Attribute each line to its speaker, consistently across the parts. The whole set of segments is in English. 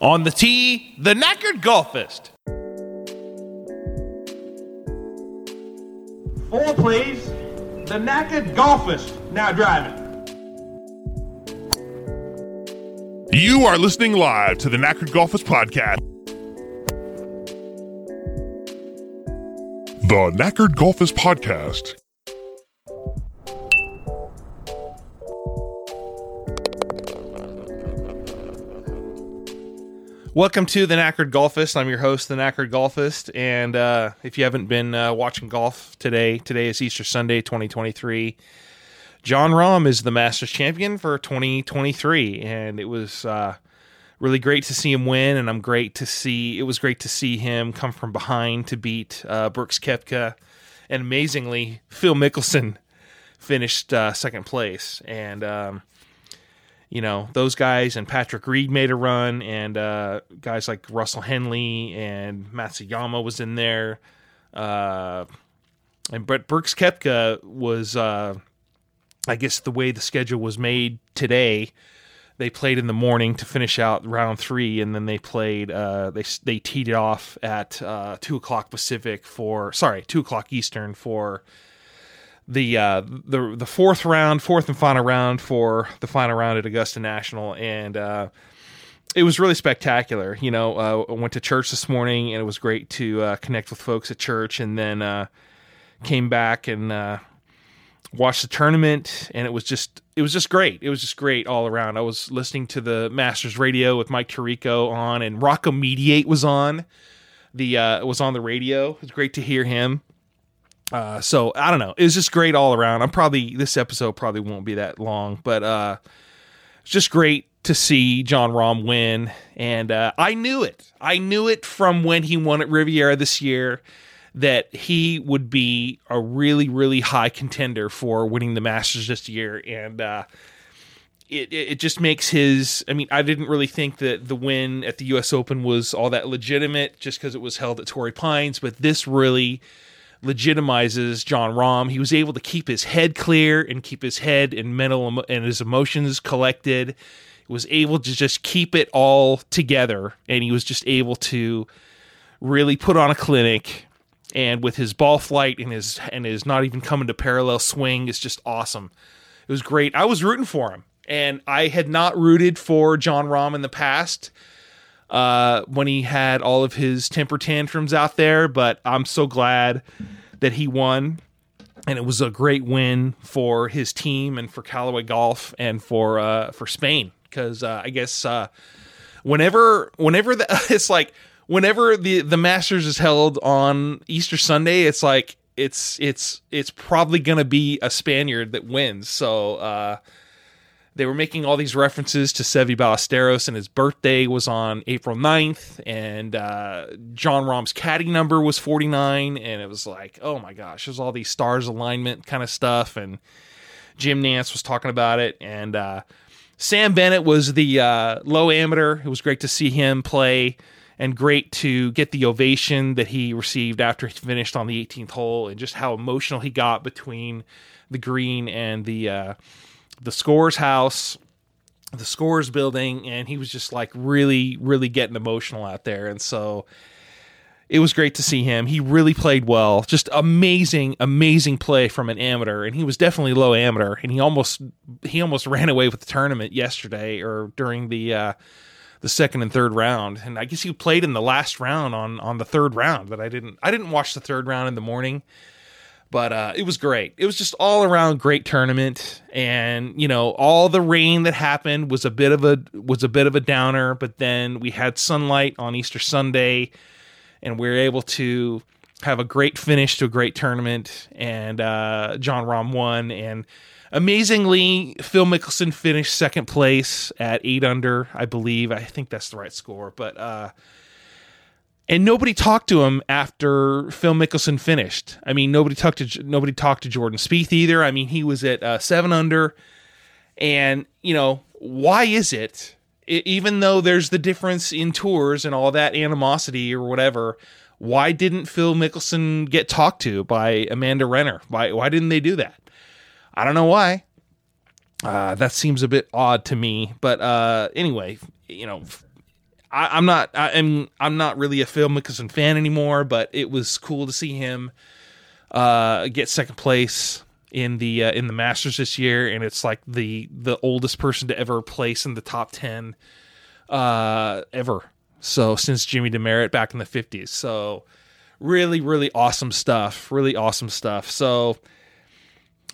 Speaker 1: On the tee, the knackered golfist.
Speaker 2: Four, please. The knackered golfist now driving.
Speaker 3: You are listening live to the Knackered Golfist Podcast. The Knackered Golfist Podcast.
Speaker 1: Welcome to the Knackered Golfist. I'm your host, the Knackered Golfist. And uh, if you haven't been uh, watching golf today, today is Easter Sunday, 2023. Jon Rahm is the Masters champion for 2023, and it was uh, really great to see him win. And I'm great to see it was great to see him come from behind to beat uh, Brooks Koepka, and amazingly, Phil Mickelson finished uh, second place. And um, you know those guys and Patrick Reed made a run, and uh, guys like Russell Henley and Matsuyama was in there. Uh, and Brett Brooks Koepka was uh, I guess the way the schedule was made today, they played in the morning to finish out round three, and then they played. Uh, they they teed it off at uh, two o'clock Pacific for sorry two o'clock Eastern for the uh, the the fourth round, fourth and final round for the final round at Augusta National, and uh, it was really spectacular. You know, uh, I went to church this morning, and it was great to uh, connect with folks at church, and then uh, came back and uh, watched the tournament, and it was just it was just great. It was just great all around. I was listening to the Masters radio with Mike Tirico on, and Rocco Mediate was on the was on the radio. It was great to hear him. Uh, so I don't know. It was just great all around. I'm probably this episode probably won't be that long, but uh, it's just great to see Jon Rahm win, and uh, I knew it. I knew it from when he won at Riviera this year that he would be a really, really high contender for winning the Masters this year, and uh, it it just makes his. I mean, I didn't really think that the win at the U.S. Open was all that legitimate, just because it was held at Torrey Pines, but this really legitimizes Jon Rahm. He was able to keep his head clear and keep his head and mental and his emotions collected. He was able to just keep it all together, and he was just able to really put on a clinic. And with his ball flight and his and his not even coming to parallel swing is just awesome. It was great. I was rooting for him, and I had not rooted for Jon Rahm in the past uh, when he had all of his temper tantrums out there, but I'm so glad that he won. And it was a great win for his team and for Callaway Golf and for uh, for Spain because uh, I guess uh, whenever whenever the, it's like whenever the the Masters is held on Easter Sunday, it's like it's it's it's probably gonna be a Spaniard that wins. So uh, they were making all these references to Seve Ballesteros, and his birthday was on April 9th, and uh, Jon Rahm's caddy number was 49, and it was like, oh my gosh, there's all these stars alignment kind of stuff, and Jim Nantz was talking about it, and uh, Sam Bennett was the uh, low amateur. It was great to see him play, and great to get the ovation that he received after he finished on the 18th hole, and just how emotional he got between the green and the uh, the scores house the scores building and he was just like really really getting emotional out there. And so it was great to see him. He really played well. Just amazing amazing play from an amateur. And he was definitely low amateur. And he almost he almost ran away with the tournament yesterday or during the uh the second and third round. And i guess he played in the last round on on the third round but i didn't i didn't watch the third round in the morning but uh, it was great. It was just all around great tournament, and you know, all the rain that happened was a bit of a was a bit of a downer. But then we had sunlight on Easter Sunday, and we were able to have a great finish to a great tournament. And uh, Jon Rahm won, and amazingly, Phil Mickelson finished second place at eight under, I believe. I think that's the right score, but. Uh, and nobody talked to him after Phil Mickelson finished. I mean, nobody talked to nobody talked to Jordan Spieth either. I mean, he was at uh, seven under, and you know why is it? Even though there's the difference in tours and all that animosity or whatever, why didn't Phil Mickelson get talked to by Amanda Renner? Why why didn't they do that? I don't know why. Uh, that seems a bit odd to me, but uh, anyway, you know, I, I'm not I am I'm not really a Phil Mickelson fan anymore, but it was cool to see him uh, get second place in the uh, in the Masters this year, and it's like the the oldest person to ever place in the top ten uh, ever. So since Jimmy Demaret back in the fifties, so really really awesome stuff, really awesome stuff. So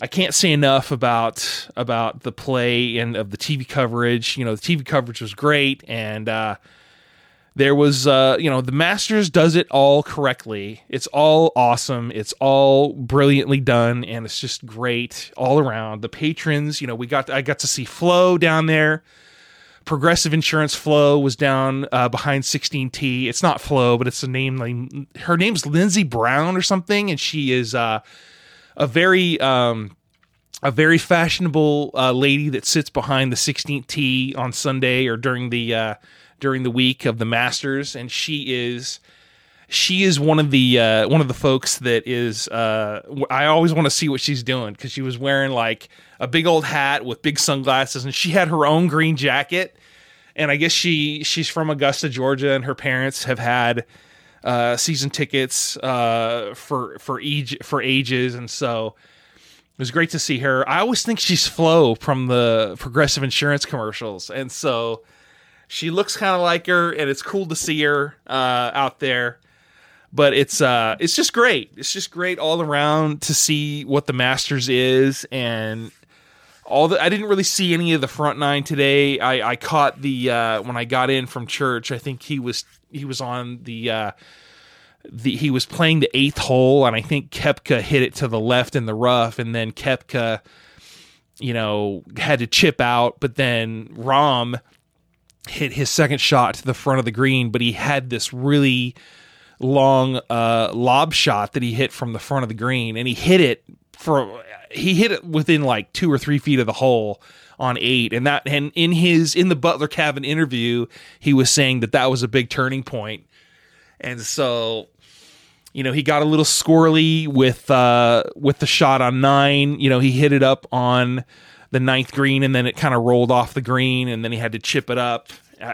Speaker 1: I can't say enough about about the play and of the TV coverage. You know, the TV coverage was great, and uh, there was uh, you know the Masters does it all correctly. It's all awesome. It's all brilliantly done, and it's just great all around. The patrons, you know, we got I got to see Flo down there. Progressive Insurance Flo was down uh, behind 16T. It's not Flo, but it's a name like her name's Lindsey Brown or something, and she is. Uh, a very um, a very fashionable uh, lady that sits behind the 16th tee on Sunday or during the uh, during the week of the Masters, and she is she is one of the uh, one of the folks that is uh, I always want to see what she's doing because she was wearing like a big old hat with big sunglasses, and she had her own green jacket. And I guess she she's from Augusta, Georgia, and her parents have had uh, season tickets uh, for for age, for ages, and so it was great to see her. I always think she's Flo from the Progressive Insurance commercials, and so she looks kind of like her, and it's cool to see her uh, out there. But it's uh, it's just great. It's just great all around to see what the Masters is, and all the. I didn't really see any of the front nine today. I, I caught the uh, when I got in from church. I think he was he was on the uh, the he was playing the eighth hole, and I think Koepka hit it to the left in the rough, and then Koepka, you know, had to chip out, but then Rahm hit his second shot to the front of the green, but he had this really long uh, lob shot that he hit from the front of the green, and he hit it for he hit it within like two or three feet of the hole on eight and that and in his in the butler cabin interview he was saying that that was a big turning point. And so you know he got a little squirrely with uh with the shot on nine. You know he hit it up on the ninth green and then it kind of rolled off the green and then he had to chip it up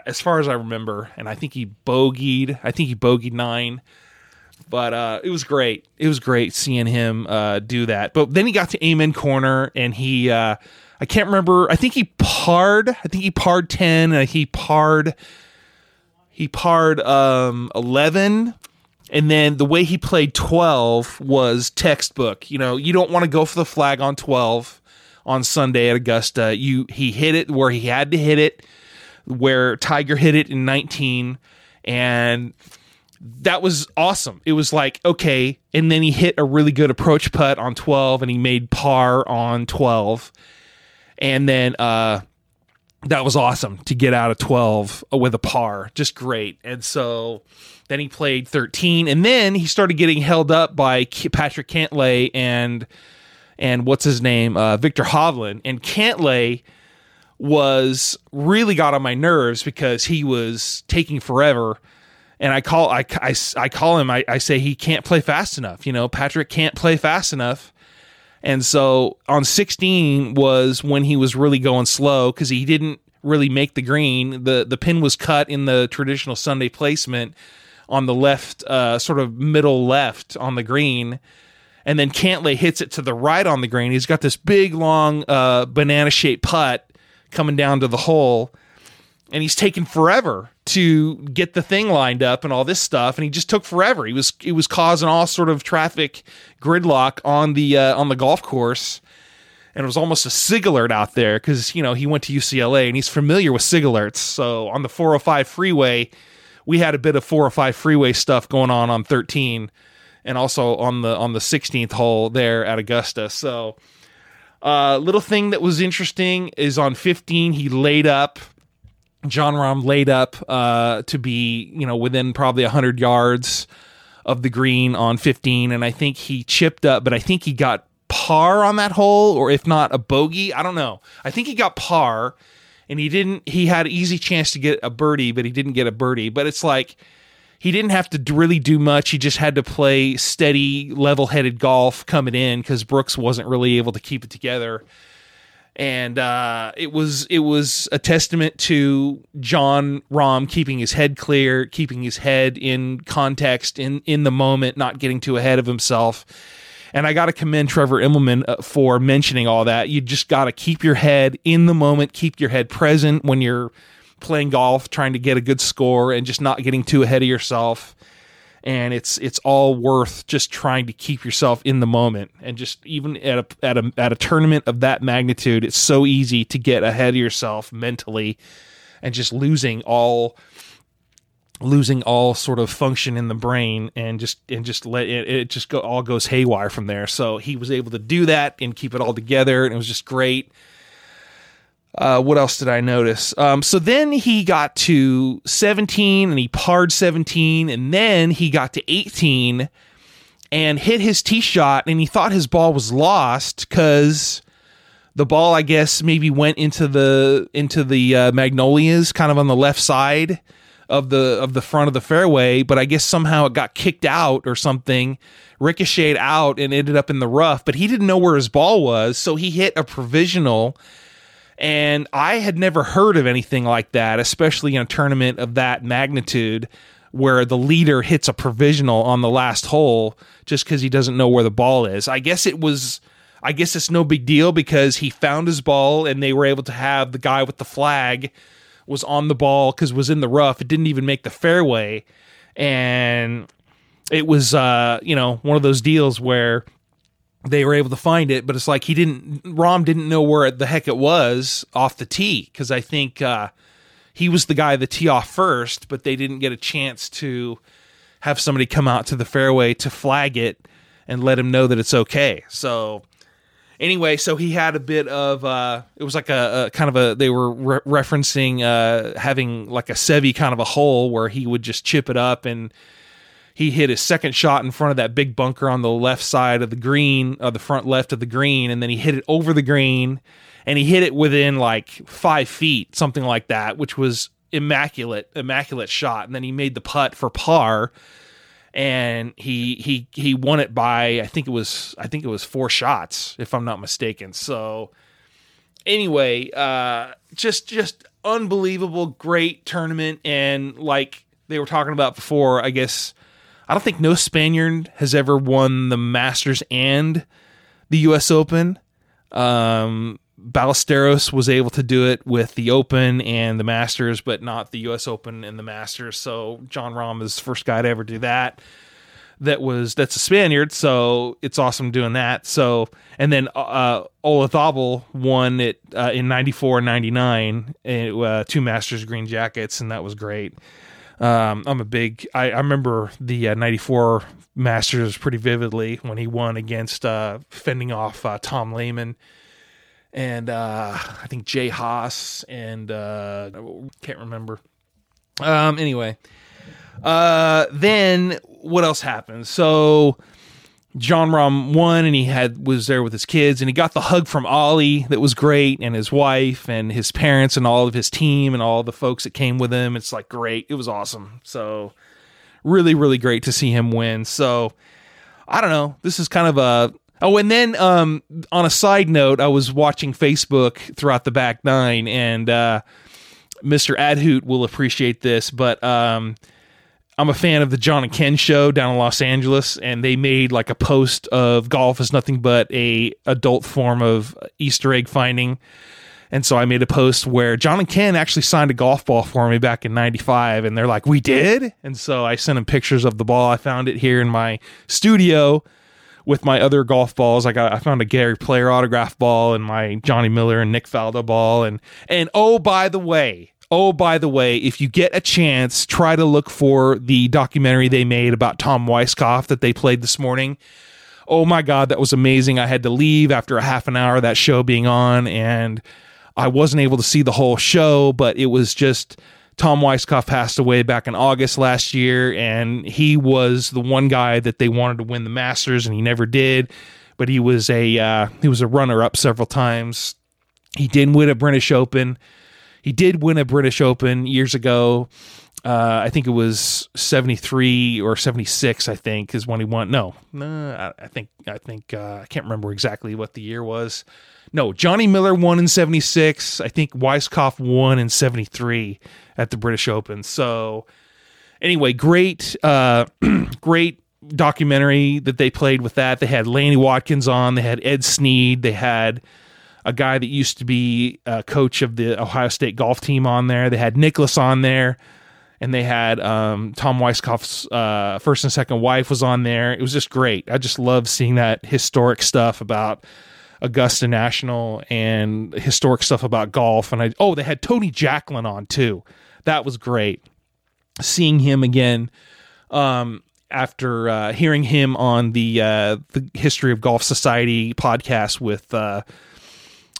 Speaker 1: as far as i remember and i think he bogeyed i think he bogeyed nine but uh, it was great. It was great seeing him uh, do that. But then he got to Amen Corner, and he uh, I can't remember. I think he parred. I think he parred ten, he parred he parred um, eleven. And then the way he played 12 was textbook. You know, you don't want to go for the flag on 12 on Sunday at Augusta. You he hit it where he had to hit it, where Tiger hit it in 19 and that was awesome. It was like, okay, and then he hit a really good approach putt on 12 and he made par on 12. And then uh that was awesome to get out of 12 with a par. Just great. And so then he played 13 and then he started getting held up by Patrick Cantlay and and what's his name? Uh Viktor Hovland. And Cantlay was really got on my nerves because he was taking forever. And I call I, I, I call him I, I say he can't play fast enough you know Patrick can't play fast enough. And so on 16 was when he was really going slow because he didn't really make the green. The the pin was cut in the traditional Sunday placement on the left uh, sort of middle left on the green and then Cantlay hits it to the right on the green. He's got this big long uh, banana shaped putt coming down to the hole and he's taken forever to get the thing lined up and all this stuff and he just took forever. He was it was causing all sort of traffic gridlock on the uh, on the golf course and it was almost a sig alert out there because you know he went to ucla and he's familiar with sig alerts so on the 405 freeway we had a bit of 405 freeway stuff going on on 13 and also on the on the 16th hole there at augusta so uh, little thing that was interesting is on 15 he laid up Jon Rahm laid up uh, to be, you know, within probably 100 yards of the green on 15. And I think he chipped up, but I think he got par on that hole, or if not a bogey. I don't know. I think he got par and he didn't, he had easy chance to get a birdie, but he didn't get a birdie. But it's like, he didn't have to really do much. He just had to play steady, level headed golf coming in because Brooks wasn't really able to keep it together and uh, it was it was a testament to Jon Rahm keeping his head clear, keeping his head in context, in in the moment, not getting too ahead of himself. And I got to commend Trevor Immelman uh, for mentioning all that. You just got to keep your head in the moment, keep your head present when you're playing golf, trying to get a good score, and just not getting too ahead of yourself. And it's it's all worth just trying to keep yourself in the moment. And just even at a at a at a tournament of that magnitude it's so easy to get ahead of yourself mentally and just losing all losing all sort of function in the brain and just and just let it, it just go all goes haywire from there. So he was able to do that and keep it all together and it was just great uh, what else did I notice? Um, so then he got to 17 and he parred 17, and then he got to 18 and hit his tee shot, and he thought his ball was lost because the ball, I guess, maybe went into the into the uh, magnolias, kind of on the left side of the of the front of the fairway. But I guess somehow it got kicked out or something, ricocheted out, and ended up in the rough. But he didn't know where his ball was, so he hit a provisional and I had never heard of anything like that, especially in a tournament of that magnitude where the leader hits a provisional on the last hole just because he doesn't know where the ball is. I guess it was. I guess it's no big deal because he found his ball and they were able to have the guy with the flag was on the ball because was in the rough. It didn't even make the fairway, and it was uh, you know one of those deals where they were able to find it, but it's like he didn't. Rahm didn't know where the heck it was off the tee because I think uh, he was the guy the tee off first, but they didn't get a chance to have somebody come out to the fairway to flag it and let him know that it's okay. So anyway, so he had a bit of uh, it was like a, a kind of a they were re- referencing uh, having like a Seve kind of a hole where he would just chip it up and he hit his second shot in front of that big bunker on the left side of the green, of the front left of the green, and then he hit it over the green, and he hit it within like five feet, something like that, which was immaculate, immaculate shot. And then he made the putt for par, and he he he won it by I think it was I think it was four shots, if I'm not mistaken. So anyway, uh, just just unbelievable, great tournament, and like they were talking about before, I guess I don't think no Spaniard has ever won the Masters and the U.S. Open. Um, Ballesteros was able to do it with the Open and the Masters, but not the U.S. Open and the Masters. So Jon Rahm is the first guy to ever do that. That was that's a Spaniard, so it's awesome doing that. So and then uh, Olazabal won it uh, in '94 and '99, uh, two Masters green jackets, and that was great. Um, I'm a big. I, I remember the uh, '94 Masters pretty vividly when he won against uh, fending off uh, Tom Lehman and uh, I think Jay Haas and uh, can't remember. Um, anyway, uh, then what else happened? So Jon Rahm won and he had was there with his kids and he got the hug from Ollie that was great and his wife and his parents and all of his team and all the folks that came with him. It's like great. It was awesome. So really, really great to see him win. So I don't know. This is kind of a Oh, and then um, on a side note, I was watching Facebook throughout the back nine, and uh, Mr. Adhoot will appreciate this, but um, I'm a fan of the John and Ken show down in Los Angeles, and they made like a post of golf is nothing but a adult form of Easter egg finding. And so I made a post where John and Ken actually signed a golf ball for me back in 95. And they're like, we did? And so I sent them pictures of the ball. I found it here in my studio with my other golf balls. I got, I found a Gary Player autograph ball and my Johnny Miller and Nick Faldo ball. And, and oh, by the way, Oh, by the way, if you get a chance, try to look for the documentary they made about Tom Weiskopf that they played this morning. Oh my God, that was amazing. I had to leave after a half an hour of that show being on, and I wasn't able to see the whole show, but it was just Tom Weiskopf passed away back in August last year, and he was the one guy that they wanted to win the Masters, and he never did. But he was a uh, he was a runner up several times. He didn't win a British Open. He did win a British Open years ago. Uh, I think it was 73 or 76, I think, is when he won. No, no, I, think, I think, uh, I can't remember exactly what the year was. no, Johnny Miller won in 76. I think Weiskopf won in 73 at the British Open. So anyway, great, uh, great documentary that they played with that. They had Lanny Wadkins on, they had Ed Sneed, they had a guy that used to be a coach of the Ohio State golf team on there. They had Nicklaus on there, and they had um, Tom Weiskopf's uh, first and second wife was on there. It was just great. I just love seeing that historic stuff about Augusta National and historic stuff about golf. And I oh, they had Tony Jacklin on too. That was great. Seeing him again. Um, after uh, hearing him on the uh, the History of Golf Society podcast with uh,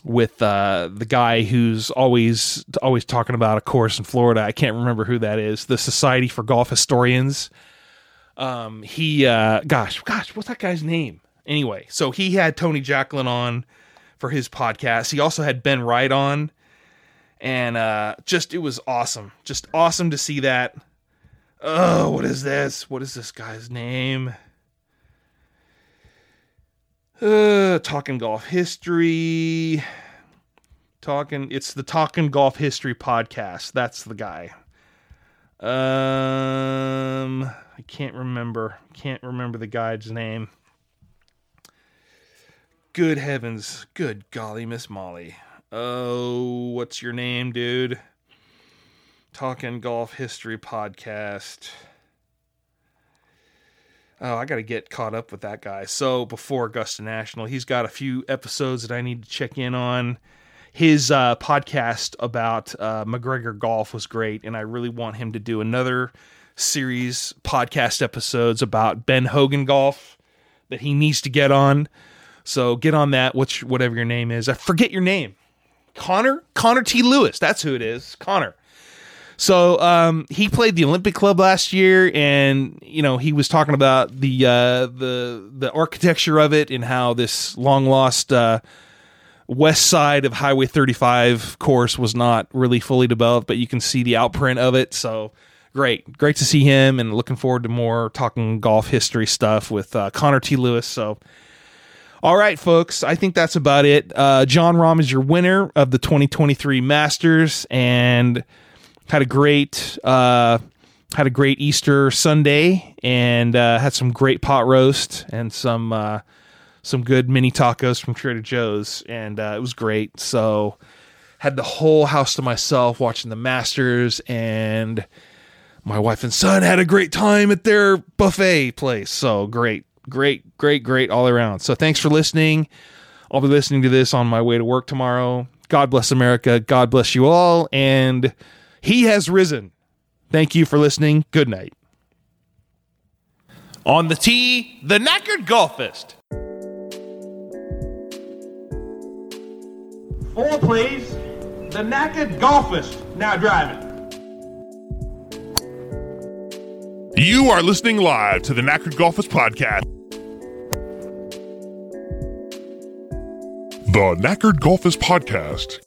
Speaker 1: with uh, the guy who's always always talking about a course in Florida. I can't remember who that is. The Society for Golf Historians. Um, he, uh, gosh, gosh, what's that guy's name? Anyway, so he had Tony Jacklin on for his podcast. He also had Ben Wright on, and uh, just it was awesome, just awesome to see that. Oh, what is this? What is this guy's name? Uh, talking golf history. Talking, it's the Talking Golf History podcast. That's the guy. Um, I can't remember. Can't remember the guy's name. Good heavens. Good golly, Miss Molly. Oh, what's your name, dude? Talking Golf History podcast. Oh, I got to get caught up with that guy. So before Augusta National, he's got a few episodes that I need to check in on. His uh, podcast about uh, MacGregor Golf was great, and I really want him to do another series podcast episodes about Ben Hogan Golf that he needs to get on. So get on that. What's whatever your name is? I forget your name. Connor Connor T Lewis. That's who it is. Connor. So um, he played the Olympic Club last year, and you know he was talking about the uh, the the architecture of it and how this long lost uh, west side of Highway 35 course was not really fully developed, but you can see the outprint of it. So great, great to see him, and looking forward to more talking golf history stuff with uh, Connor T. Lewis. So. All right, folks. I think that's about it. Uh, Jon Rahm is your winner of the 2023 Masters, and had a great uh, had a great Easter Sunday and uh, had some great pot roast and some uh, some good mini tacos from Trader Joe's, and uh, it was great. So had the whole house to myself watching the Masters, and my wife and son had a great time at their buffet place. So great, great, great, great all around. So thanks for listening. I'll be listening to this on my way to work tomorrow. God bless America. God bless you all, and he has risen. Thank you for listening. Good night. On the tee, the knackered golfist.
Speaker 2: Four, please. The knackered golfist now driving.
Speaker 3: You are listening live to the Knackered Golfers Podcast. The Knackered Golfers Podcast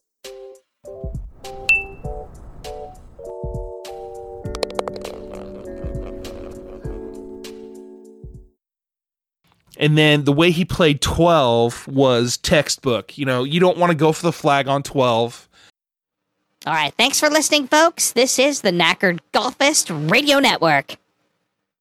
Speaker 1: And then the way he played 12 was textbook. You know, you don't want to go for the flag on 12.
Speaker 4: All right. Thanks for listening, folks. This is the Knackered Golfist Radio Network.